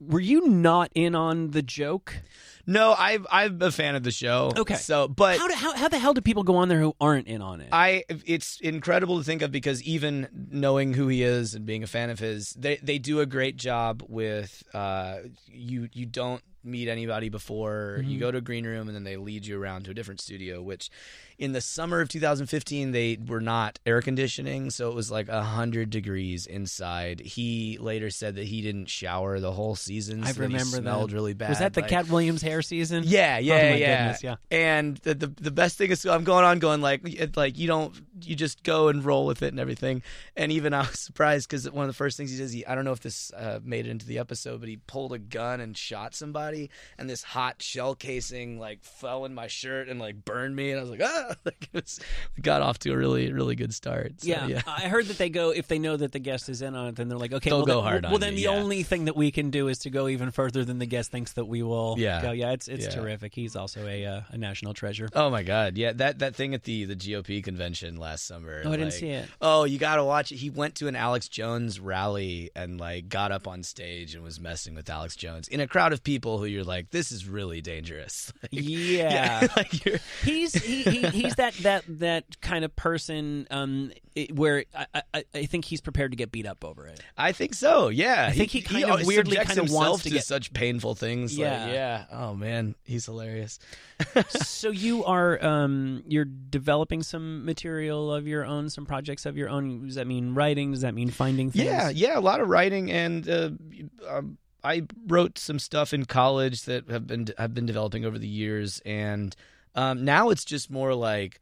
Were you not in on the joke? No, I've I'm a fan of the show. Okay. so but How, do, how how the hell do people go on there who aren't in on it? I it's incredible to think of because even knowing who he is and being a fan of his, they they do a great job with uh you you don't meet anybody before Mm-hmm. you go to a green room and then they lead you around to a different studio which in the summer of 2015 they were not air conditioning so it was like 100 degrees inside he later said that he didn't shower the whole season so I that remember he smelled that. really bad Was that the like- Katt Williams hair season? yeah, yeah, Oh yeah. goodness, yeah. And the, the the best thing is I'm going on going like it, like you don't you just go and roll with it and everything. And even I was surprised because one of the first things he does, he I don't know if this uh, made it into the episode, but he pulled a gun and shot somebody, and this hot shell casing like fell in my shirt and like burned me, and I was like ah, like it was, got off to a really really good start. So, Yeah, yeah. I heard that they go if they know that the guest is in on it, then they're like, okay, They'll well, go then, hard well, on then you, the yeah. only thing that we can do is to go even further than the guest thinks that we will. Yeah. go. yeah, it's it's Yeah. terrific. He's also a uh, a national treasure. Oh my god, yeah that that thing at the the GOP convention last summer. Oh, I didn't see it. Oh, you got to watch it. He went to an Alex Jones rally and like got up on stage and was messing with Alex Jones in a crowd of people who you're like, this is really dangerous. Like, Yeah. like he's he, he, he's that that that kind of person. Um, it, where I, I, I think he's prepared to get beat up over it. I think so. Yeah, I think he kind of weirdly kind of wants to to get- such painful things. like, Yeah. yeah. Oh man, he's hilarious. so you are um you're developing some material of your own, some projects of your own. Does that mean writing? Does that mean finding things? Yeah, yeah, a lot of writing, and uh, um, I wrote some stuff in college that have been have been developing over the years, and um, now it's just more like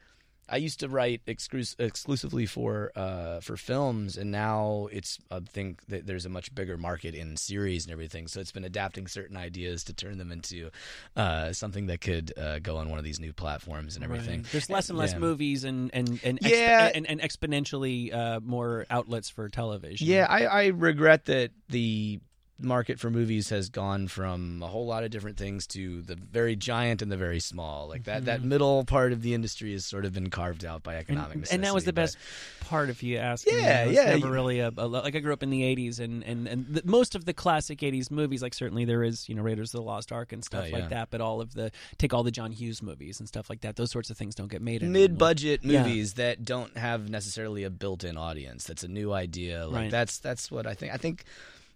I used to write exclus- exclusively for uh, for films, and now it's I think that there's a much bigger market in series and everything. So it's been adapting certain ideas to turn them into uh, something that could uh, go on one of these new platforms and everything. Right. There's less and less Yeah. movies and and and, exp- Yeah. and, and exponentially uh, more outlets for television. Yeah, I, I regret that the market for movies has gone from a whole lot of different things to the very giant and the very small. Like that, that mm-hmm. middle part of the industry has sort of been carved out by economic and, and that was the but- best part, if you ask me. Yeah, It yeah, Never you- really a, a like I grew up in the '80s, and and and the, most of the classic '80s movies, like certainly there is, you know, Raiders of the Lost Ark and stuff Oh, yeah. like that. But all of the take all the John Hughes movies and stuff like that. Those sorts of things don't get made mid-budget Yeah. movies that don't have necessarily a built-in audience. That's a new idea. Like Right. that's that's what I think. I think.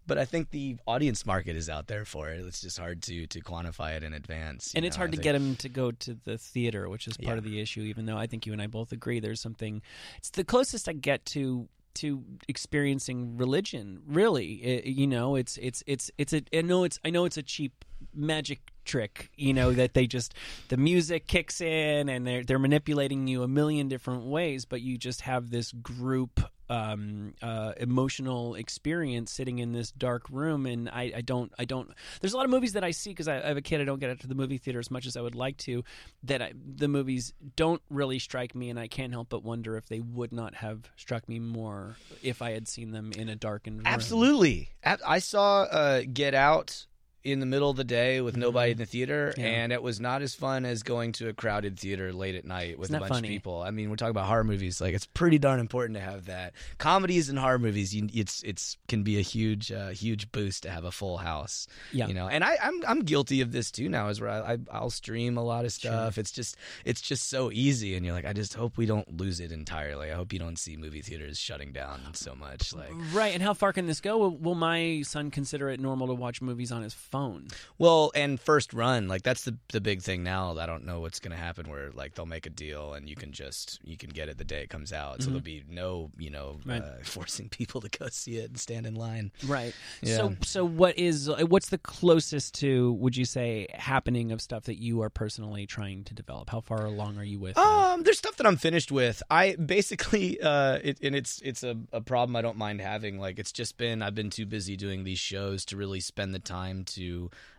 But I think the audience market is out there for it. It's just hard to to quantify it in advance. and it's hard I to think. get them to go to the theater, which is part Yeah. of the issue. Even though I think you and I both agree, there's something. It's the closest I get to to experiencing religion. Really, It- you know, it's it's it's it's a. I know it's I know it's a cheap magic trick. You know that they just the music kicks in and they're they're manipulating you a million different ways, but you just have this group um uh emotional experience sitting in this dark room and i i don't i don't there's a lot of movies that i see because I, I have a kid i don't get out to the movie theater as much as i would like to that I, the movies don't really strike me and i can't help but wonder if they would not have struck me more if i had seen them in a darkened room Absolutely. I saw uh, Get Out in the middle of the day with nobody in the theater, Mm-hmm. Yeah. and it was not as fun as going to a crowded theater late at night with a bunch funny? of people. I mean, we're talking about horror movies. Like, it's pretty darn important to have that. Comedies and horror movies, you, it's it's can be a huge uh, huge boost to have a full house. Yeah. you know. And I, I'm I'm guilty of this too now. Is where I, I I'll stream a lot of stuff. It's just it's just so easy, and you're like, I just hope we don't lose it entirely. I hope you don't see movie theaters shutting down so much. Like. right and how far can this go will, will my son consider it normal to watch movies on his phone Well, and first run, like that's the the big thing now. I don't know what's going to happen where like they'll make a deal and you can just you can get it the day it comes out. So there'll be no you know Mm-hmm. Right. uh, forcing people to go see it and stand in line. Right. Yeah. So so what is uh, what's the closest to would you say happening of stuff that you are personally trying to develop? How far along are you with? uh, Um, there's stuff that I'm finished with. I basically, uh, it, and it's it's a, a problem I don't mind having. Like it's just been I've been too busy doing these shows to really spend the time to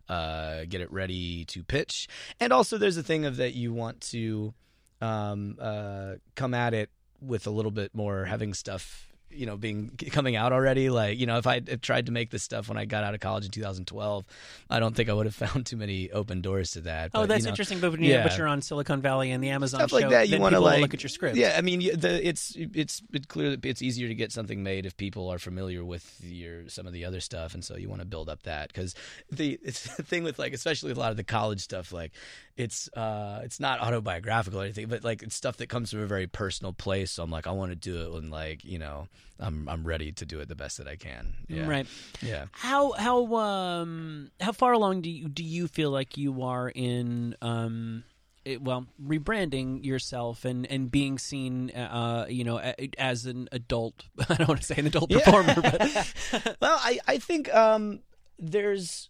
uh, get it ready to pitch. And also, there's a thing of that you want to um, uh, come at it with a little bit more having stuff. You know, being coming out already. Like, you know, if I tried to make this stuff when I got out of college in 2012, I don't think I would have found too many open doors to that. oh, that's you know, interesting. But when you, yeah. but you're on Silicon Valley and the Amazon stuff show, like that. You want to like look at your script. Yeah, I mean, the, it's it's it's clear that it's easier to get something made if people are familiar with your some of the other stuff, and so you want to build up that because the it's the thing with like especially with a lot of the college stuff, like it's uh it's not autobiographical or anything, but like it's stuff that comes from a very personal place. So I'm like, I want to do it when like you know I'm I'm ready to do it the best that I can. Yeah. Right. Yeah. How how um how far along do you do you feel like you are in um it, well rebranding yourself and and being seen uh you know as an adult I don't want to say an adult Yeah. performer but well, I I think um, there's.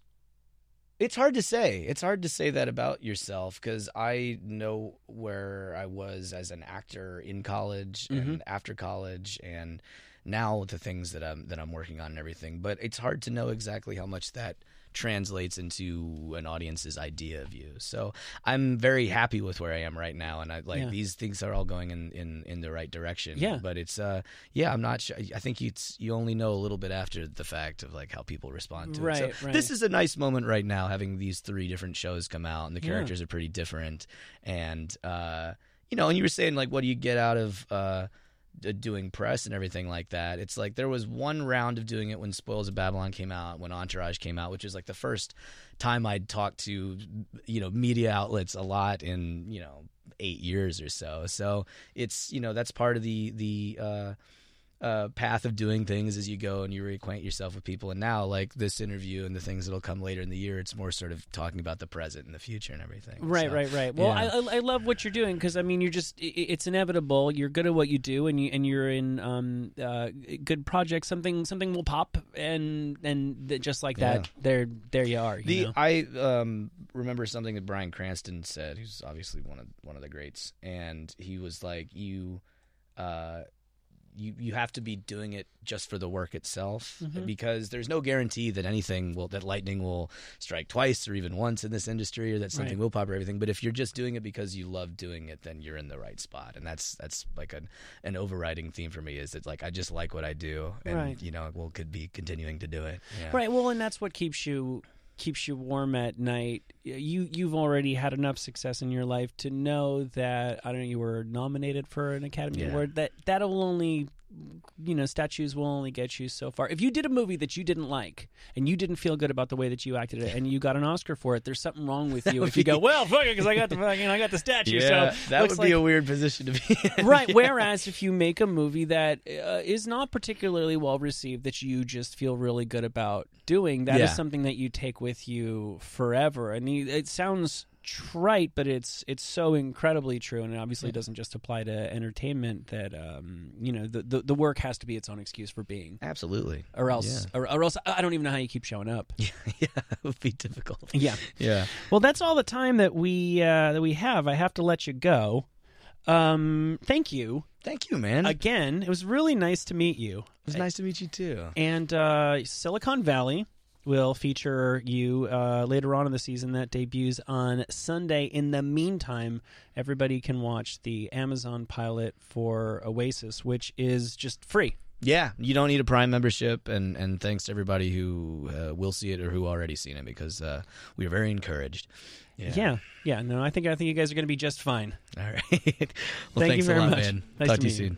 It's hard to say. It's hard to say that about yourself because I know where I was as an actor in college mm-hmm. and after college, and now the things that I'm that I'm working on and everything. But it's hard to know exactly how much that translates into an audience's idea of you. So I'm very happy with where I am right now, and I like Yeah. these things are all going in, in, in the right direction. Yeah. but it's uh yeah, I'm not sure. I think you you only know a little bit after the fact of like how people respond to it. Right, So right. this is a nice moment right now, having these three different shows come out, and the Yeah. characters are pretty different, and uh, you know, and you were saying like, what do you get out of uh, doing press and everything like that. It's like there was one round of doing it when Spoils of Babylon came out, when Entourage came out, which is like the first time I'd talked to you know media outlets a lot in you know eight years or so. So it's you know that's part of the the uh, uh, path of doing things as you go and you reacquaint yourself with people. And now, like this interview and the things that'll come later in the year, it's more sort of talking about the present and the future and everything. Right, So, right, right. Well, yeah. I, I I love what you're doing because I mean, you're just it's inevitable. You're good at what you do, and you and you're in um uh good projects. Something something will pop, and and th- just like that, there there you are. You The know? I um, remember something that Bryan Cranston said. Who's obviously one of one of the greats, and he was like, "You, uh, you you have to be doing it just for the work itself, Mm-hmm. because there's no guarantee that anything will that lightning will strike twice or even once in this industry, or that something Right. will pop or everything. But if you're just doing it because you love doing it, then you're in the right spot, and that's that's like an an overriding theme for me. Is that like I just like what I do, and Right. you know, we'll could be continuing to do it. Yeah. Right. Well, and that's what keeps you keeps you warm at night. You you've already had enough success in your life to know that I don't know you were nominated for an Academy Yeah. Award. That that'll only you know statues will only get you so far. If you did a movie that you didn't like and you didn't feel good about the way that you acted it and you got an Oscar for it, there's something wrong with you. If you go, well, fuck it, because I got the fucking I got the statue. Yeah, so that would be like- a weird position to be in. right. Whereas if you make a movie that uh, is not particularly well received, that you just feel really good about doing, that is Yeah. something that you take with you forever. And you, it sounds trite, but it's it's so incredibly true, and it obviously doesn't just apply to entertainment. That um, you know, the, the the work has to be its own excuse for being, Absolutely. or else, or, or else, I don't even know how you keep showing up. Yeah, yeah, it would be difficult. Yeah. Yeah. Well, that's all the time that we uh, that we have. I have to let you go. Um, thank you Thank you, man. again. It was really nice to meet you. It was nice to meet you too. And uh, Silicon Valley will feature you uh, later on in the season that debuts on Sunday. In the meantime, everybody can watch the Amazon pilot for Oasis, which is just free. Yeah, you don't need a Prime membership, and and thanks to everybody who uh, will see it or who already seen it because uh, we are very encouraged. Yeah. Yeah, yeah. No, I think I think you guys are going to be just fine. All right. well, Thank you thanks very a lot, much. man. Nice Talk to to you. soon.